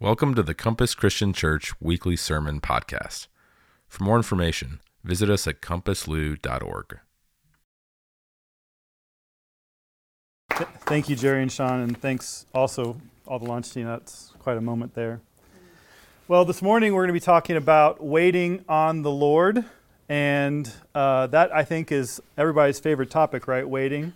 Welcome to the Compass Christian Church weekly sermon podcast. For more information, visit us at compasslou.org. Thank you, Jerry and Sean, and thanks also all the launch team. That's quite a moment there. Well, this morning we're going to be talking about waiting on the Lord, and uh, that I think is everybody's favorite topic, right? Waiting.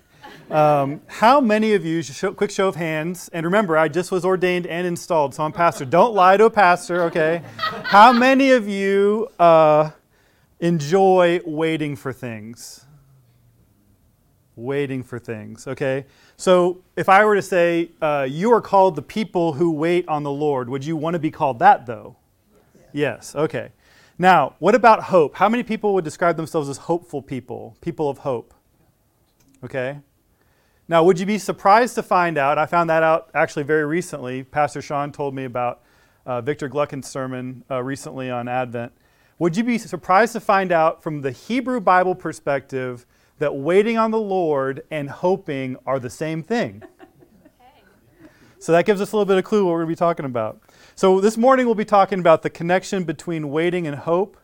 Um, how many of you, show, quick show of hands, and remember, I just was ordained and installed, so I'm pastor. Don't lie to a pastor, okay? How many of you uh, enjoy waiting for things? Waiting for things, okay? So if I were to say, uh, you are called the people who wait on the Lord, would you want to be called that, though? Yes, okay. Now, what about hope? How many people would describe themselves as hopeful people, people of hope? Okay? Now, would you be surprised to find out? I found that out actually very recently. Pastor Sean told me about uh, Victor Gluckin's sermon uh, recently on Advent. Would you be surprised to find out from the Hebrew Bible perspective that waiting on the Lord and hoping are the same thing? So that gives us a little bit of clue what we're going to be talking about. So this morning we'll be talking about the connection between waiting and hope.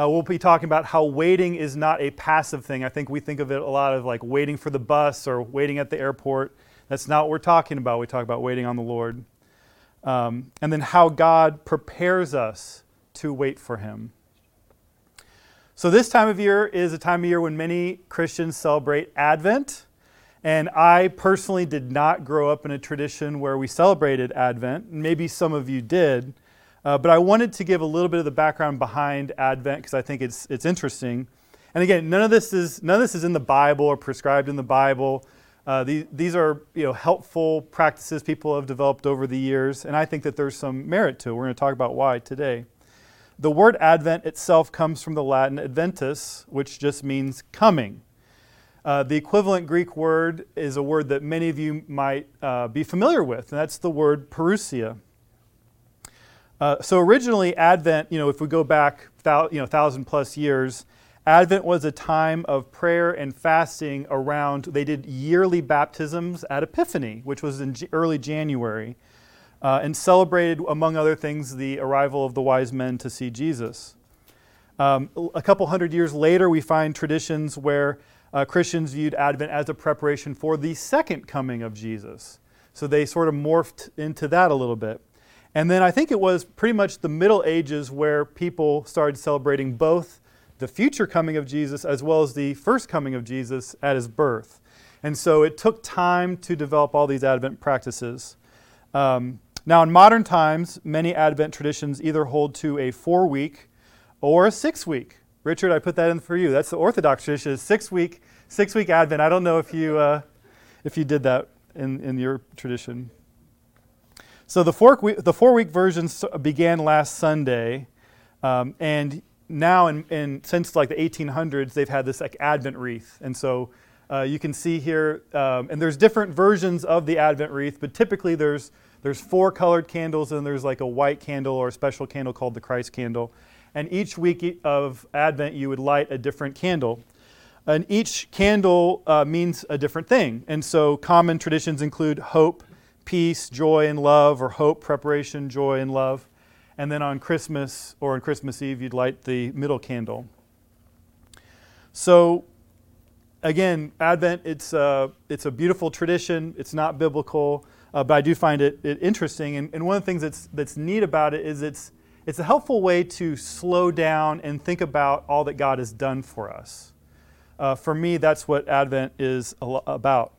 Uh, we'll be talking about how waiting is not a passive thing. I think we think of it a lot of like waiting for the bus or waiting at the airport. That's not what we're talking about. We talk about waiting on the Lord. Um, and then how God prepares us to wait for Him. So, this time of year is a time of year when many Christians celebrate Advent. And I personally did not grow up in a tradition where we celebrated Advent. Maybe some of you did. Uh, but I wanted to give a little bit of the background behind Advent because I think it's, it's interesting. And again, none of this is none of this is in the Bible or prescribed in the Bible. Uh, these, these are you know helpful practices people have developed over the years, and I think that there's some merit to it. We're going to talk about why today. The word Advent itself comes from the Latin adventus, which just means coming. Uh, the equivalent Greek word is a word that many of you might uh, be familiar with, and that's the word parousia. Uh, so originally, Advent, you know, if we go back, thou, you know, thousand plus years, Advent was a time of prayer and fasting around. They did yearly baptisms at Epiphany, which was in early January, uh, and celebrated, among other things, the arrival of the wise men to see Jesus. Um, a couple hundred years later, we find traditions where uh, Christians viewed Advent as a preparation for the second coming of Jesus. So they sort of morphed into that a little bit. And then I think it was pretty much the Middle Ages where people started celebrating both the future coming of Jesus as well as the first coming of Jesus at his birth. And so it took time to develop all these Advent practices. Um, now, in modern times, many Advent traditions either hold to a four week or a six week. Richard, I put that in for you. That's the Orthodox tradition, six week, six week Advent. I don't know if you, uh, if you did that in, in your tradition. So the four week, the four week version began last Sunday, um, and now in, in, since like the 1800s they've had this like Advent wreath, and so uh, you can see here, um, and there's different versions of the Advent wreath, but typically there's there's four colored candles and there's like a white candle or a special candle called the Christ candle, and each week of Advent you would light a different candle. And each candle uh, means a different thing. And so common traditions include hope, peace, joy, and love, or hope, preparation, joy, and love. And then on Christmas or on Christmas Eve, you'd light the middle candle. So, again, Advent, it's a, it's a beautiful tradition. It's not biblical, uh, but I do find it, it interesting. And, and one of the things that's, that's neat about it is it's, it's a helpful way to slow down and think about all that God has done for us. Uh, for me, that's what Advent is about.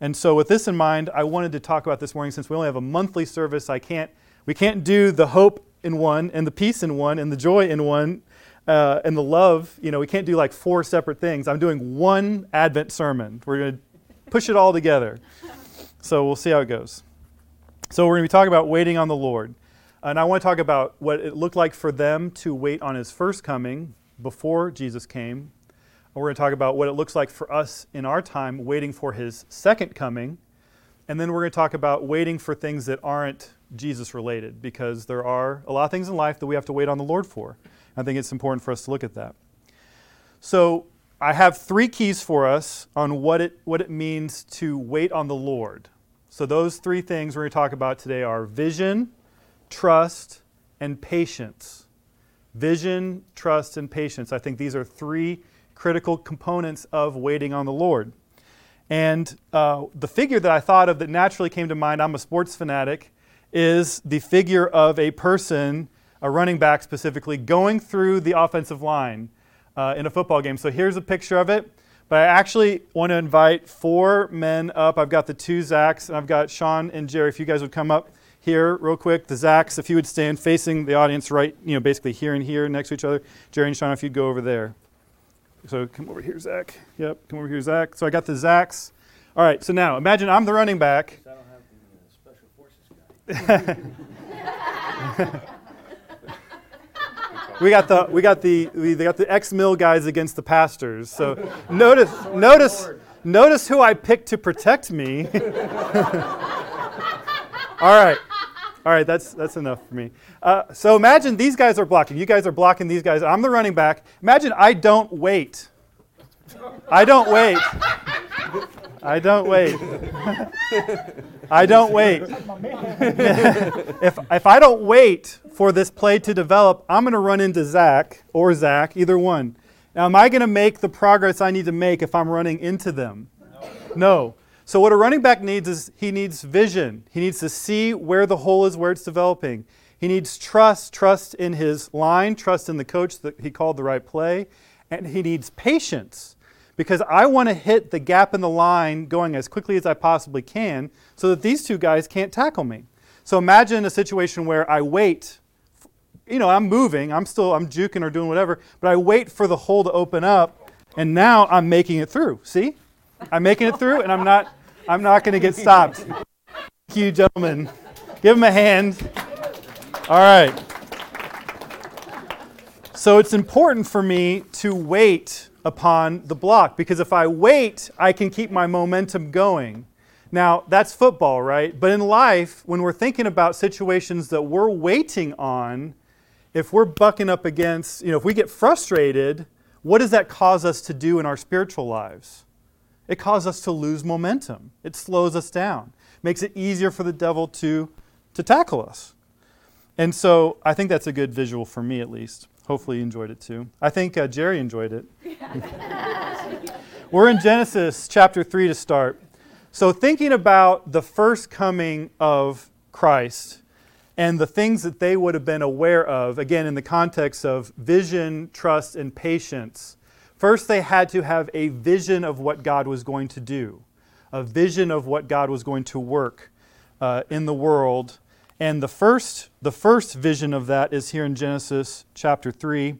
And so, with this in mind, I wanted to talk about this morning since we only have a monthly service. I can't, we can't do the hope in one, and the peace in one, and the joy in one, uh, and the love. You know, we can't do like four separate things. I'm doing one Advent sermon. We're going to push it all together. So, we'll see how it goes. So, we're going to be talking about waiting on the Lord. And I want to talk about what it looked like for them to wait on his first coming before Jesus came we're going to talk about what it looks like for us in our time waiting for his second coming. And then we're going to talk about waiting for things that aren't Jesus related because there are a lot of things in life that we have to wait on the Lord for. I think it's important for us to look at that. So, I have three keys for us on what it, what it means to wait on the Lord. So, those three things we're going to talk about today are vision, trust, and patience. Vision, trust, and patience. I think these are three critical components of waiting on the Lord. And uh, the figure that I thought of that naturally came to mind, I'm a sports fanatic, is the figure of a person, a running back specifically, going through the offensive line uh, in a football game. So here's a picture of it. But I actually want to invite four men up. I've got the two Zachs, and I've got Sean and Jerry. If you guys would come up here real quick. The Zachs, if you would stand facing the audience right, you know, basically here and here next to each other. Jerry and Sean, if you'd go over there. So come over here, Zach. Yep, come over here, Zach. So I got the Zachs. All right, so now imagine I'm the running back. I don't have the uh, special forces guy. we got the we got the we got the ex mill guys against the pastors. So notice notice notice who I picked to protect me. All right. All right, that's, that's enough for me. Uh, so imagine these guys are blocking. You guys are blocking these guys. I'm the running back. Imagine I don't wait. I don't wait. I don't wait. I don't wait. if, if I don't wait for this play to develop, I'm going to run into Zach or Zach, either one. Now, am I going to make the progress I need to make if I'm running into them? No. no. So, what a running back needs is he needs vision. He needs to see where the hole is, where it's developing. He needs trust, trust in his line, trust in the coach that he called the right play. And he needs patience because I want to hit the gap in the line going as quickly as I possibly can so that these two guys can't tackle me. So, imagine a situation where I wait. You know, I'm moving, I'm still, I'm juking or doing whatever, but I wait for the hole to open up, and now I'm making it through. See? I'm making it through, and I'm not I'm not going to get stopped. Thank you, gentlemen. Give him a hand. All right. So it's important for me to wait upon the block because if I wait, I can keep my momentum going. Now, that's football, right? But in life, when we're thinking about situations that we're waiting on, if we're bucking up against, you know, if we get frustrated, what does that cause us to do in our spiritual lives? it causes us to lose momentum. It slows us down, makes it easier for the devil to, to tackle us. And so I think that's a good visual for me, at least. Hopefully, you enjoyed it too. I think uh, Jerry enjoyed it. We're in Genesis chapter 3 to start. So, thinking about the first coming of Christ and the things that they would have been aware of, again, in the context of vision, trust, and patience, First, they had to have a vision of what God was going to do, a vision of what God was going to work uh, in the world. And the first, the first vision of that is here in Genesis chapter 3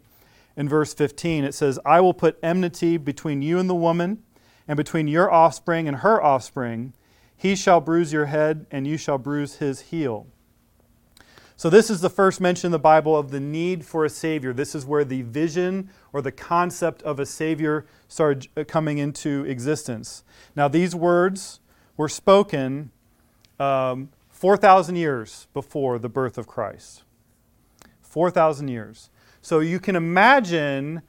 in verse 15. It says, I will put enmity between you and the woman, and between your offspring and her offspring. He shall bruise your head, and you shall bruise his heel. So, this is the first mention in the Bible of the need for a Savior. This is where the vision or the concept of a Savior started uh, coming into existence. Now, these words were spoken um, 4,000 years before the birth of Christ. 4,000 years. So, you can imagine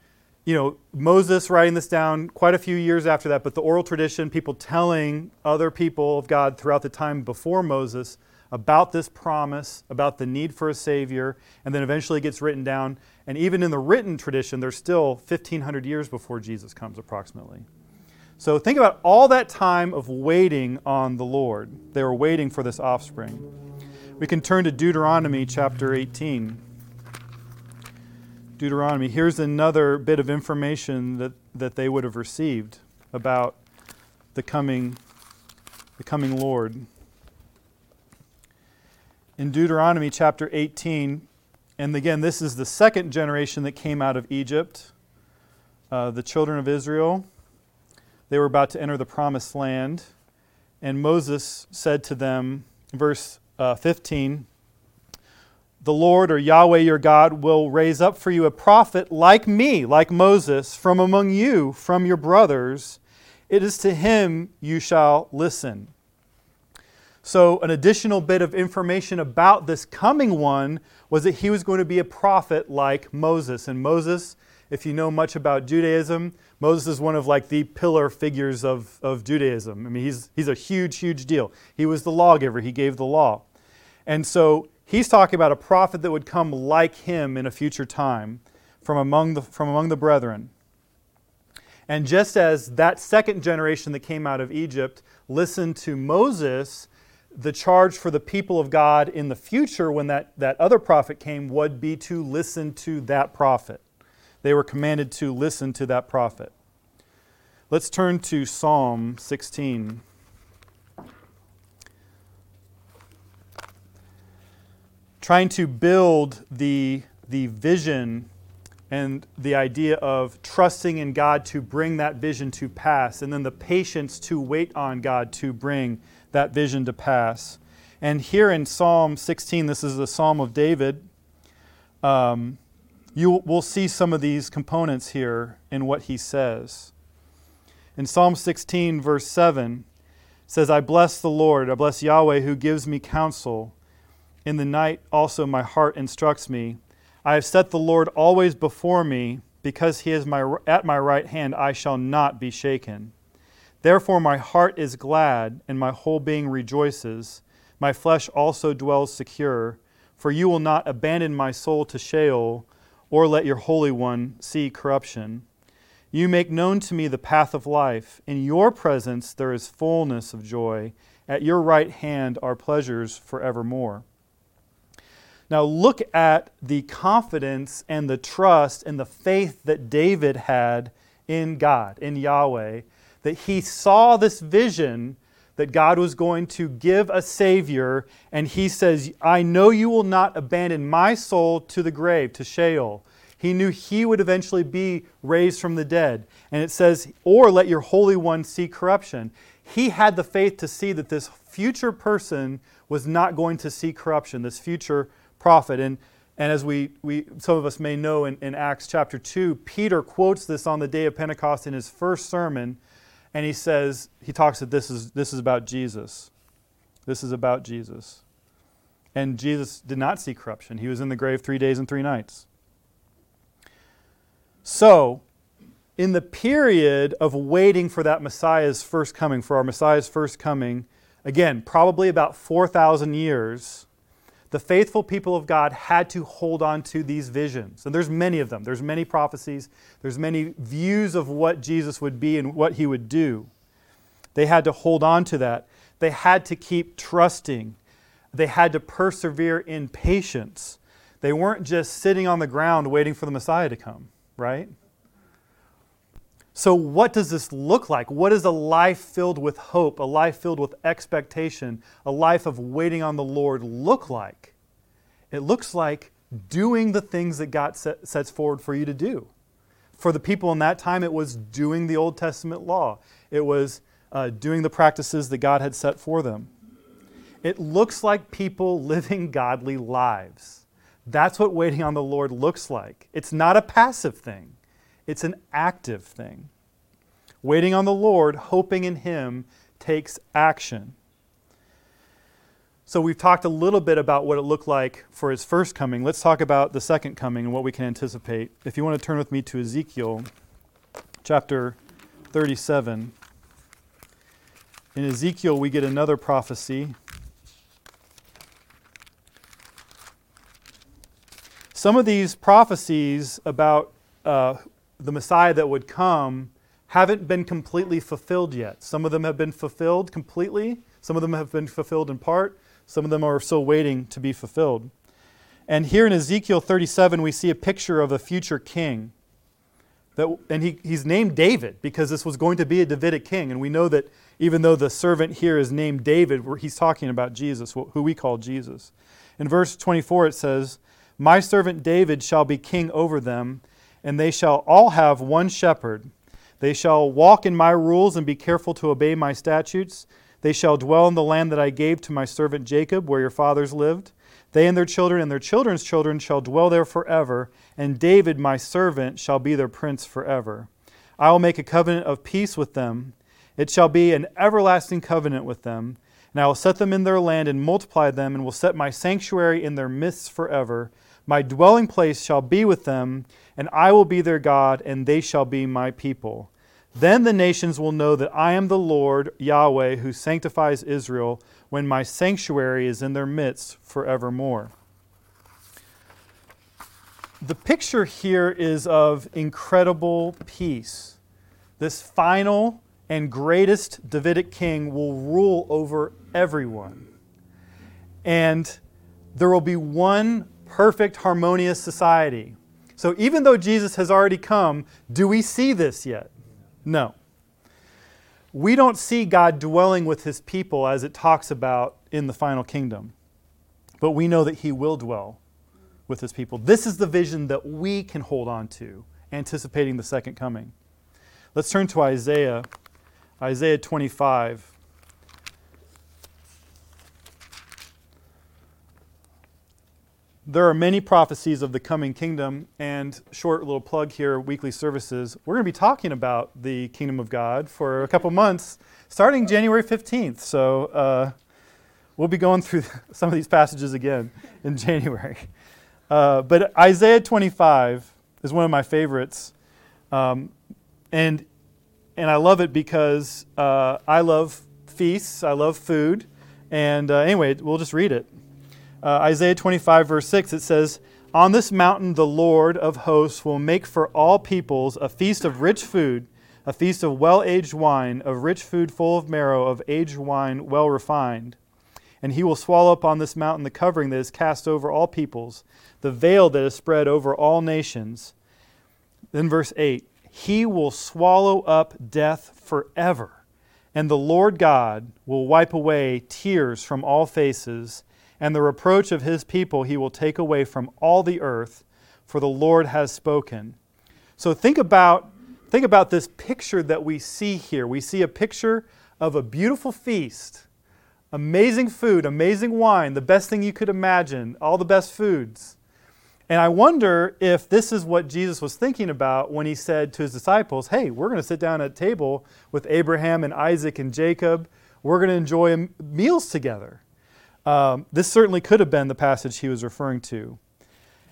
you know, Moses writing this down quite a few years after that, but the oral tradition, people telling other people of God throughout the time before Moses about this promise, about the need for a Savior, and then eventually it gets written down. And even in the written tradition, there's still 1,500 years before Jesus comes, approximately. So think about all that time of waiting on the Lord. They were waiting for this offspring. We can turn to Deuteronomy chapter 18. Deuteronomy. Here's another bit of information that, that they would have received about the coming, the coming Lord in Deuteronomy chapter 18. And again, this is the second generation that came out of Egypt, uh, the children of Israel. They were about to enter the promised land. And Moses said to them, verse uh, 15, the Lord or Yahweh your God will raise up for you a prophet like me, like Moses, from among you, from your brothers. It is to him you shall listen. So, an additional bit of information about this coming one was that he was going to be a prophet like Moses. And Moses, if you know much about Judaism, Moses is one of like the pillar figures of, of Judaism. I mean, he's, he's a huge, huge deal. He was the lawgiver, he gave the law. And so He's talking about a prophet that would come like him in a future time from among the, from among the brethren. And just as that second generation that came out of Egypt listened to Moses, the charge for the people of God in the future, when that, that other prophet came, would be to listen to that prophet. They were commanded to listen to that prophet. Let's turn to Psalm 16. trying to build the, the vision and the idea of trusting in God to bring that vision to pass, and then the patience to wait on God to bring that vision to pass. And here in Psalm 16, this is the Psalm of David. Um, you will see some of these components here in what he says. In Psalm 16, verse 7, says, I bless the Lord, I bless Yahweh who gives me counsel. In the night also my heart instructs me. I have set the Lord always before me, because he is my, at my right hand, I shall not be shaken. Therefore my heart is glad, and my whole being rejoices. My flesh also dwells secure, for you will not abandon my soul to Sheol, or let your Holy One see corruption. You make known to me the path of life. In your presence there is fullness of joy. At your right hand are pleasures forevermore. Now, look at the confidence and the trust and the faith that David had in God, in Yahweh, that he saw this vision that God was going to give a Savior, and he says, I know you will not abandon my soul to the grave, to Sheol. He knew he would eventually be raised from the dead. And it says, or let your Holy One see corruption. He had the faith to see that this future person was not going to see corruption, this future prophet. And, and as we, we, some of us may know in, in Acts chapter 2, Peter quotes this on the day of Pentecost in his first sermon. And he says, he talks that this is, this is about Jesus. This is about Jesus. And Jesus did not see corruption. He was in the grave three days and three nights. So, in the period of waiting for that Messiah's first coming, for our Messiah's first coming, again, probably about 4,000 years, the faithful people of God had to hold on to these visions. And there's many of them. There's many prophecies. There's many views of what Jesus would be and what he would do. They had to hold on to that. They had to keep trusting. They had to persevere in patience. They weren't just sitting on the ground waiting for the Messiah to come, right? So, what does this look like? What is a life filled with hope, a life filled with expectation, a life of waiting on the Lord look like? It looks like doing the things that God set, sets forward for you to do. For the people in that time, it was doing the Old Testament law, it was uh, doing the practices that God had set for them. It looks like people living godly lives. That's what waiting on the Lord looks like. It's not a passive thing. It's an active thing. Waiting on the Lord, hoping in Him, takes action. So we've talked a little bit about what it looked like for his first coming. Let's talk about the second coming and what we can anticipate. If you want to turn with me to Ezekiel chapter 37. In Ezekiel, we get another prophecy. Some of these prophecies about uh, the Messiah that would come haven't been completely fulfilled yet. Some of them have been fulfilled completely, some of them have been fulfilled in part, some of them are still waiting to be fulfilled. And here in Ezekiel 37, we see a picture of a future king. That, and he, he's named David because this was going to be a Davidic king. And we know that even though the servant here is named David, he's talking about Jesus, who we call Jesus. In verse 24, it says, My servant David shall be king over them and they shall all have one shepherd. They shall walk in my rules and be careful to obey my statutes. They shall dwell in the land that I gave to my servant Jacob, where your fathers lived. They and their children and their children's children shall dwell there forever, and David, my servant, shall be their prince forever. I will make a covenant of peace with them. It shall be an everlasting covenant with them. And I will set them in their land and multiply them, and will set my sanctuary in their midst forever. My dwelling place shall be with them, and I will be their God, and they shall be my people. Then the nations will know that I am the Lord Yahweh who sanctifies Israel when my sanctuary is in their midst forevermore. the picture here is of incredible peace. This final and greatest Davidic king will rule over everyone. And there will be one perfect, harmonious society. So even though Jesus has already come, do we see this yet? No. We don't see God dwelling with his people as it talks about in the final kingdom, but we know that he will dwell with his people. This is the vision that we can hold on to, anticipating the second coming. Let's turn to Isaiah, Isaiah 25. There are many prophecies of the coming kingdom, and short little plug here weekly services. We're going to be talking about the kingdom of God for a couple months, starting January 15th. So uh, we'll be going through some of these passages again in January. Uh, but Isaiah 25 is one of my favorites. Um, and, and I love it because uh, I love feasts, I love food. And uh, anyway, we'll just read it uh, Isaiah 25, verse 6, it says, On this mountain the Lord of hosts will make for all peoples a feast of rich food, a feast of well aged wine, of rich food full of marrow, of aged wine well refined. And he will swallow up on this mountain the covering that is cast over all peoples, the veil that is spread over all nations. Then, verse 8 He will swallow up death forever, and the Lord God will wipe away tears from all faces and the reproach of his people he will take away from all the earth, for the Lord has spoken. So think about, think about this picture that we see here. We see a picture of a beautiful feast, amazing food, amazing wine, the best thing you could imagine, all the best foods. And I wonder if this is what Jesus was thinking about when he said to his disciples, Hey, we're going to sit down at a table with Abraham and Isaac and Jacob. We're going to enjoy meals together. Um, this certainly could have been the passage he was referring to.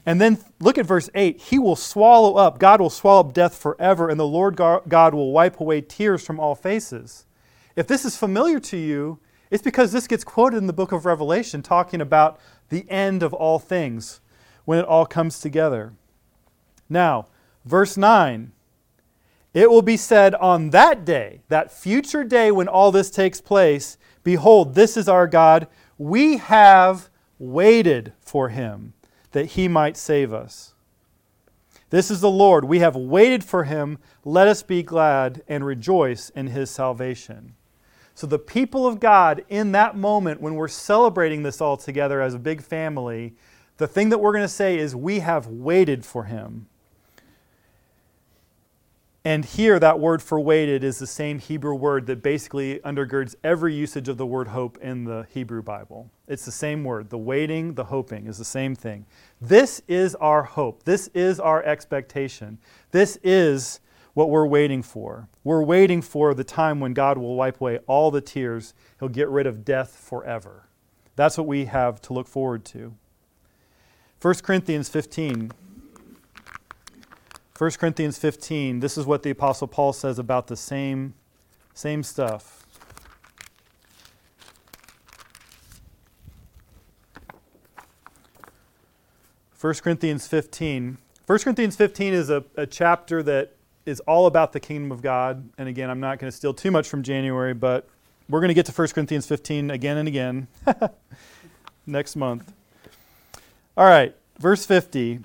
And then look at verse 8. He will swallow up, God will swallow up death forever, and the Lord God will wipe away tears from all faces. If this is familiar to you, it's because this gets quoted in the book of Revelation talking about the end of all things when it all comes together. Now, verse 9. It will be said on that day, that future day when all this takes place, Behold, this is our God we have waited for him that he might save us. This is the Lord. We have waited for him. Let us be glad and rejoice in his salvation. So, the people of God, in that moment when we're celebrating this all together as a big family, the thing that we're going to say is, We have waited for him. And here, that word for waited is the same Hebrew word that basically undergirds every usage of the word hope in the Hebrew Bible. It's the same word. The waiting, the hoping is the same thing. This is our hope. This is our expectation. This is what we're waiting for. We're waiting for the time when God will wipe away all the tears, He'll get rid of death forever. That's what we have to look forward to. 1 Corinthians 15. 1 Corinthians 15, this is what the Apostle Paul says about the same, same stuff. First Corinthians 15. 1 Corinthians 15 is a, a chapter that is all about the kingdom of God. And again, I'm not going to steal too much from January, but we're going to get to 1 Corinthians 15 again and again next month. All right, verse 50.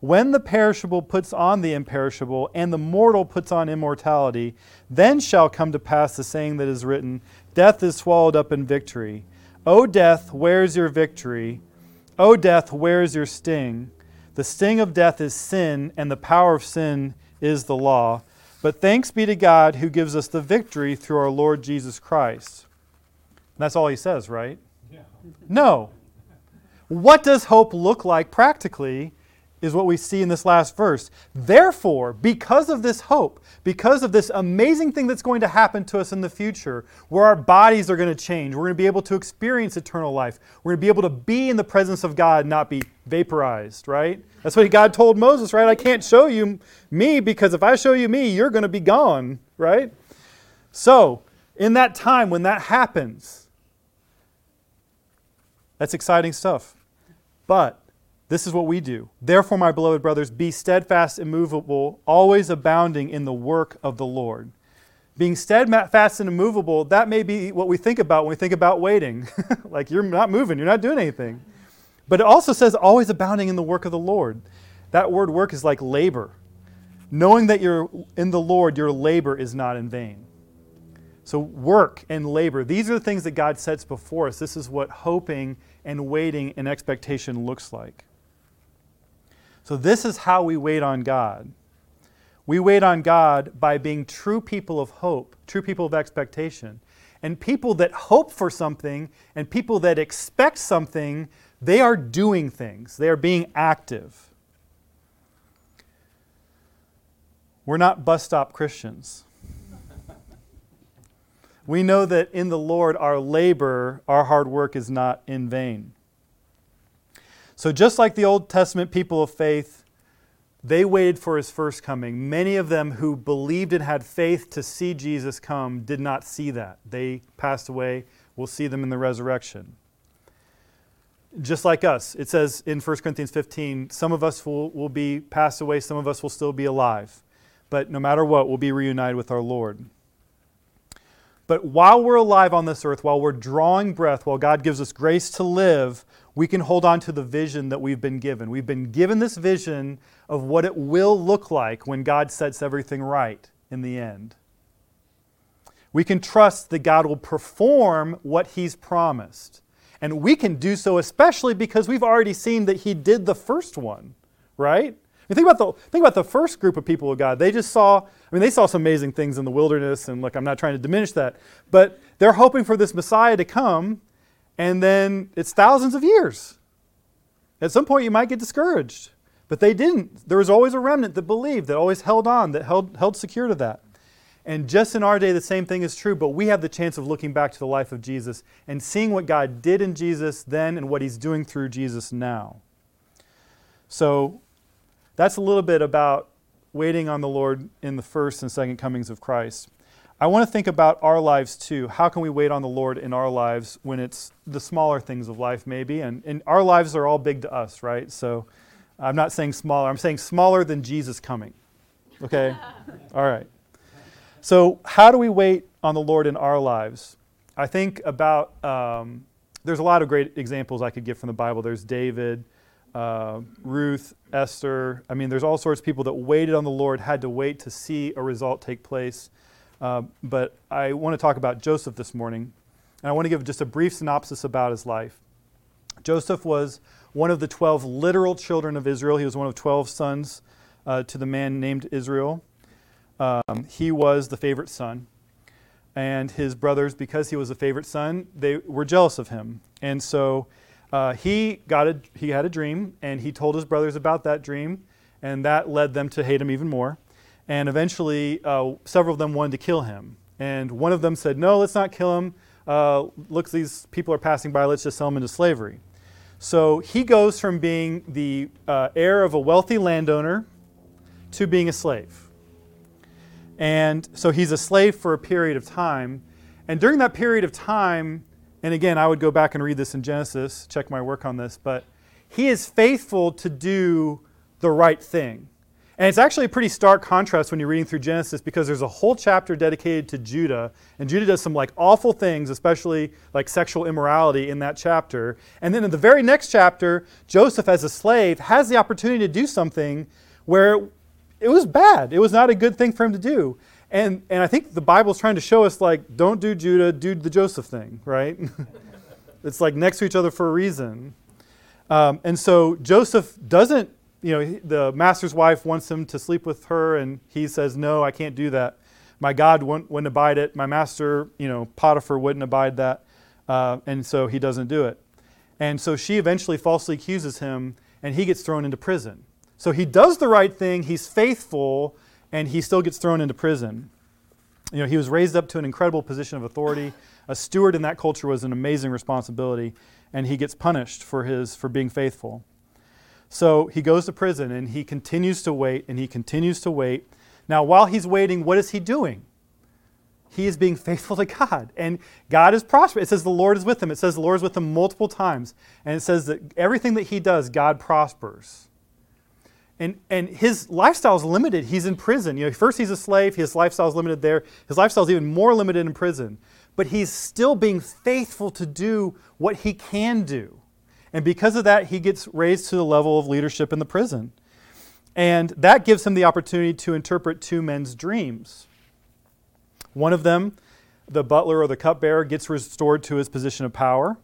When the perishable puts on the imperishable, and the mortal puts on immortality, then shall come to pass the saying that is written Death is swallowed up in victory. O death, where is your victory? O death, where is your sting? The sting of death is sin, and the power of sin is the law. But thanks be to God who gives us the victory through our Lord Jesus Christ. That's all he says, right? Yeah. No. What does hope look like practically is what we see in this last verse. Therefore, because of this hope, because of this amazing thing that's going to happen to us in the future, where our bodies are going to change, we're going to be able to experience eternal life, we're going to be able to be in the presence of God, not be vaporized, right? That's what God told Moses, right? I can't show you me because if I show you me, you're going to be gone, right? So, in that time when that happens, that's exciting stuff. But this is what we do. Therefore, my beloved brothers, be steadfast, immovable, always abounding in the work of the Lord. Being steadfast and immovable, that may be what we think about when we think about waiting. like you're not moving, you're not doing anything. But it also says always abounding in the work of the Lord. That word work is like labor. Knowing that you're in the Lord, your labor is not in vain. So, work and labor, these are the things that God sets before us. This is what hoping and waiting and expectation looks like. So, this is how we wait on God. We wait on God by being true people of hope, true people of expectation. And people that hope for something and people that expect something, they are doing things, they are being active. We're not bus stop Christians. we know that in the Lord, our labor, our hard work is not in vain. So, just like the Old Testament people of faith, they waited for his first coming. Many of them who believed and had faith to see Jesus come did not see that. They passed away. We'll see them in the resurrection. Just like us, it says in 1 Corinthians 15 some of us will, will be passed away, some of us will still be alive. But no matter what, we'll be reunited with our Lord. But while we're alive on this earth, while we're drawing breath, while God gives us grace to live, we can hold on to the vision that we've been given. We've been given this vision of what it will look like when God sets everything right in the end. We can trust that God will perform what He's promised. And we can do so especially because we've already seen that He did the first one, right? I mean, think about the think about the first group of people of God. They just saw, I mean, they saw some amazing things in the wilderness, and look, I'm not trying to diminish that, but they're hoping for this Messiah to come, and then it's thousands of years. At some point, you might get discouraged. But they didn't. There was always a remnant that believed, that always held on, that held, held secure to that. And just in our day, the same thing is true, but we have the chance of looking back to the life of Jesus and seeing what God did in Jesus then and what He's doing through Jesus now. So that's a little bit about waiting on the Lord in the first and second comings of Christ. I want to think about our lives too. How can we wait on the Lord in our lives when it's the smaller things of life, maybe? And, and our lives are all big to us, right? So I'm not saying smaller, I'm saying smaller than Jesus coming. Okay? all right. So, how do we wait on the Lord in our lives? I think about, um, there's a lot of great examples I could give from the Bible. There's David, uh, Ruth, Esther. I mean, there's all sorts of people that waited on the Lord, had to wait to see a result take place. Uh, but I want to talk about Joseph this morning. And I want to give just a brief synopsis about his life. Joseph was one of the 12 literal children of Israel. He was one of 12 sons uh, to the man named Israel. Um, he was the favorite son. And his brothers, because he was a favorite son, they were jealous of him. And so uh, he, got a, he had a dream, and he told his brothers about that dream, and that led them to hate him even more. And eventually, uh, several of them wanted to kill him. And one of them said, No, let's not kill him. Uh, look, these people are passing by, let's just sell him into slavery. So he goes from being the uh, heir of a wealthy landowner to being a slave. And so he's a slave for a period of time. And during that period of time, and again, I would go back and read this in Genesis, check my work on this, but he is faithful to do the right thing. And it's actually a pretty stark contrast when you're reading through Genesis because there's a whole chapter dedicated to Judah, and Judah does some like awful things, especially like sexual immorality in that chapter. And then in the very next chapter, Joseph as a slave has the opportunity to do something where it was bad. It was not a good thing for him to do. And, and I think the Bible's trying to show us like, don't do Judah, do the Joseph thing, right? it's like next to each other for a reason. Um, and so Joseph doesn't you know, the master's wife wants him to sleep with her, and he says, No, I can't do that. My God wouldn't, wouldn't abide it. My master, you know, Potiphar wouldn't abide that. Uh, and so he doesn't do it. And so she eventually falsely accuses him, and he gets thrown into prison. So he does the right thing, he's faithful, and he still gets thrown into prison. You know, he was raised up to an incredible position of authority. A steward in that culture was an amazing responsibility, and he gets punished for his for being faithful. So he goes to prison and he continues to wait and he continues to wait. Now, while he's waiting, what is he doing? He is being faithful to God, and God is prospering. It says the Lord is with him. It says the Lord is with him multiple times, and it says that everything that he does, God prospers. And, and his lifestyle is limited. He's in prison. You know, first he's a slave. His lifestyle is limited there. His lifestyle is even more limited in prison. But he's still being faithful to do what he can do. And because of that, he gets raised to the level of leadership in the prison. And that gives him the opportunity to interpret two men's dreams. One of them, the butler or the cupbearer, gets restored to his position of power.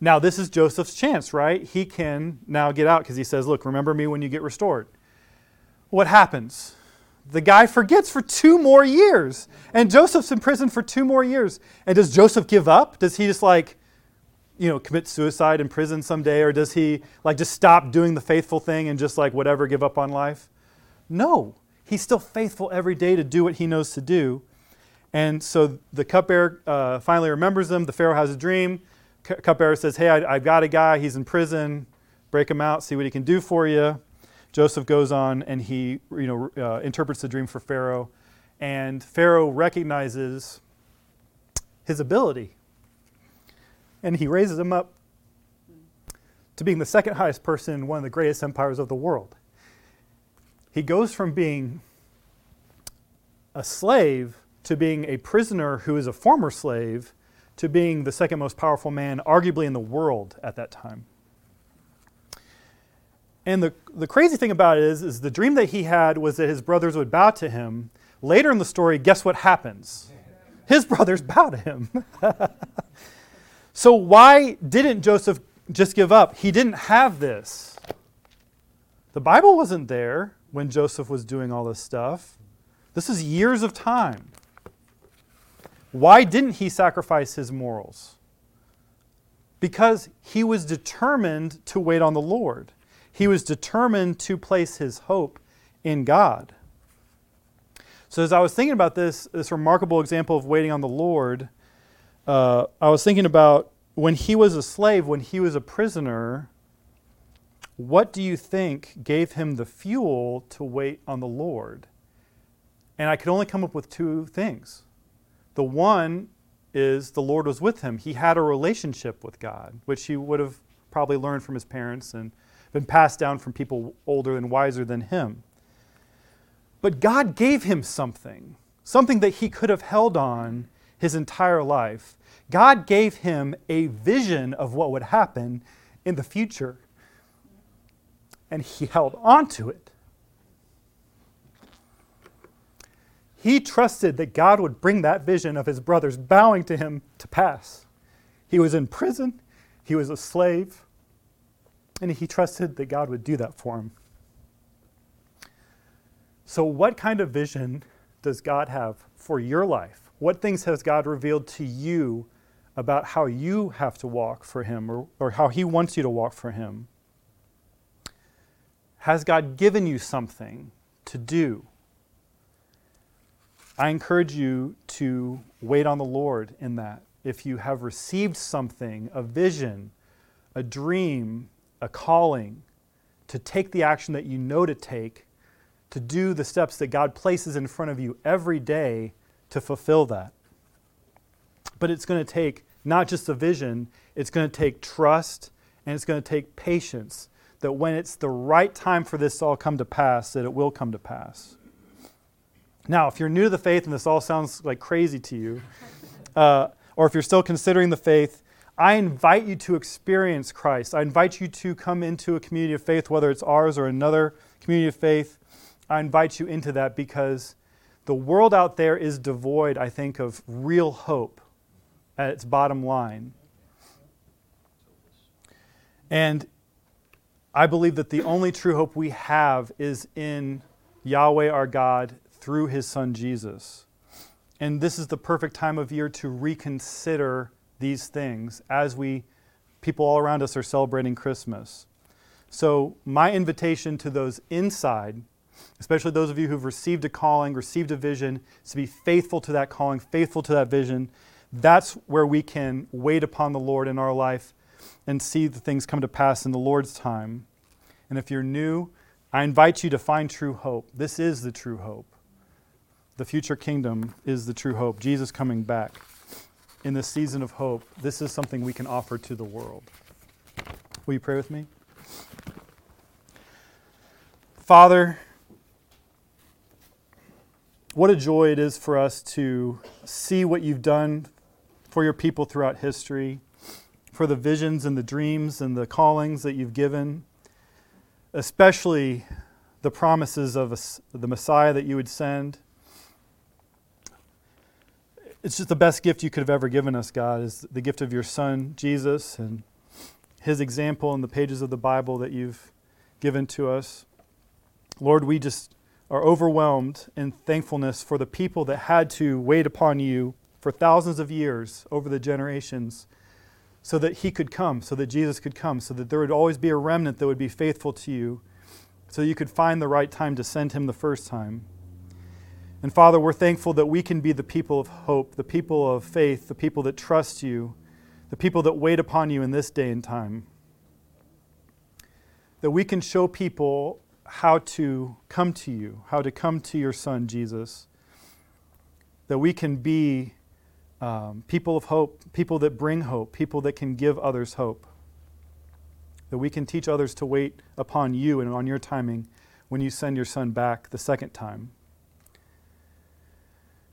Now, this is Joseph's chance, right? He can now get out because he says, Look, remember me when you get restored. What happens? The guy forgets for two more years. And Joseph's in prison for two more years. And does Joseph give up? Does he just like, you know, commit suicide in prison someday? Or does he like just stop doing the faithful thing and just like whatever give up on life? No. He's still faithful every day to do what he knows to do. And so the cupbearer uh, finally remembers him. The Pharaoh has a dream cupbearer says, Hey, I, have got a guy, he's in prison, break him out, see what he can do for you. Joseph goes on and he you know, uh, interprets the dream for Pharaoh. And Pharaoh recognizes his ability. And he raises him up to being the second highest person in one of the greatest empires of the world. He goes from being a slave to being a prisoner who is a former slave to being the second most powerful man, arguably in the world at that time. And the, the crazy thing about it is, is the dream that he had was that his brothers would bow to him. Later in the story, guess what happens? His brothers bow to him. so why didn't Joseph just give up? He didn't have this. The Bible wasn't there when Joseph was doing all this stuff. This is years of time. Why didn't he sacrifice his morals? Because he was determined to wait on the Lord. He was determined to place his hope in God. So, as I was thinking about this, this remarkable example of waiting on the Lord, uh, I was thinking about when he was a slave, when he was a prisoner, what do you think gave him the fuel to wait on the Lord? And I could only come up with two things. The one is the Lord was with him. He had a relationship with God, which he would have probably learned from his parents and been passed down from people older and wiser than him. But God gave him something, something that he could have held on his entire life. God gave him a vision of what would happen in the future, and he held on to it. He trusted that God would bring that vision of his brothers bowing to him to pass. He was in prison, he was a slave, and he trusted that God would do that for him. So, what kind of vision does God have for your life? What things has God revealed to you about how you have to walk for Him or, or how He wants you to walk for Him? Has God given you something to do? I encourage you to wait on the Lord in that. If you have received something, a vision, a dream, a calling, to take the action that you know to take, to do the steps that God places in front of you every day to fulfill that. But it's going to take not just a vision, it's going to take trust and it's going to take patience that when it's the right time for this to all come to pass, that it will come to pass. Now, if you're new to the faith and this all sounds like crazy to you, uh, or if you're still considering the faith, I invite you to experience Christ. I invite you to come into a community of faith, whether it's ours or another community of faith. I invite you into that because the world out there is devoid, I think, of real hope at its bottom line. And I believe that the only true hope we have is in Yahweh our God through his son Jesus. And this is the perfect time of year to reconsider these things as we people all around us are celebrating Christmas. So, my invitation to those inside, especially those of you who've received a calling, received a vision, is to be faithful to that calling, faithful to that vision. That's where we can wait upon the Lord in our life and see the things come to pass in the Lord's time. And if you're new, I invite you to find true hope. This is the true hope. The future kingdom is the true hope. Jesus coming back. In this season of hope, this is something we can offer to the world. Will you pray with me? Father, what a joy it is for us to see what you've done for your people throughout history, for the visions and the dreams and the callings that you've given, especially the promises of the Messiah that you would send. It's just the best gift you could have ever given us, God, is the gift of your Son, Jesus, and his example in the pages of the Bible that you've given to us. Lord, we just are overwhelmed in thankfulness for the people that had to wait upon you for thousands of years over the generations so that he could come, so that Jesus could come, so that there would always be a remnant that would be faithful to you, so you could find the right time to send him the first time. And Father, we're thankful that we can be the people of hope, the people of faith, the people that trust you, the people that wait upon you in this day and time. That we can show people how to come to you, how to come to your Son, Jesus. That we can be um, people of hope, people that bring hope, people that can give others hope. That we can teach others to wait upon you and on your timing when you send your Son back the second time.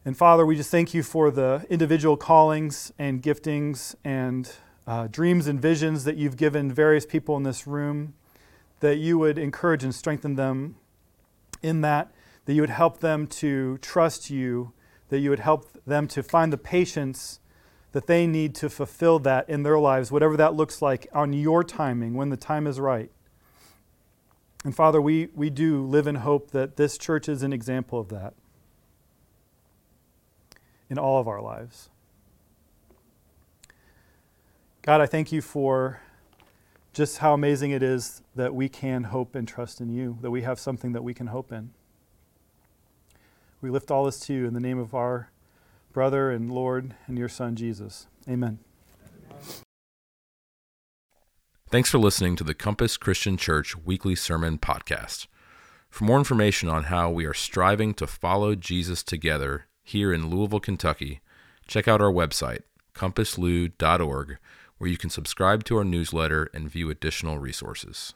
And Father, we just thank you for the individual callings and giftings and uh, dreams and visions that you've given various people in this room, that you would encourage and strengthen them in that, that you would help them to trust you that you would help them to find the patience that they need to fulfill that in their lives, whatever that looks like on your timing, when the time is right. And Father, we, we do live in hope that this church is an example of that in all of our lives. God, I thank you for just how amazing it is that we can hope and trust in you, that we have something that we can hope in. We lift all this to you in the name of our brother and Lord and your Son, Jesus. Amen. Thanks for listening to the Compass Christian Church weekly sermon podcast. For more information on how we are striving to follow Jesus together here in Louisville, Kentucky, check out our website, compasslou.org, where you can subscribe to our newsletter and view additional resources.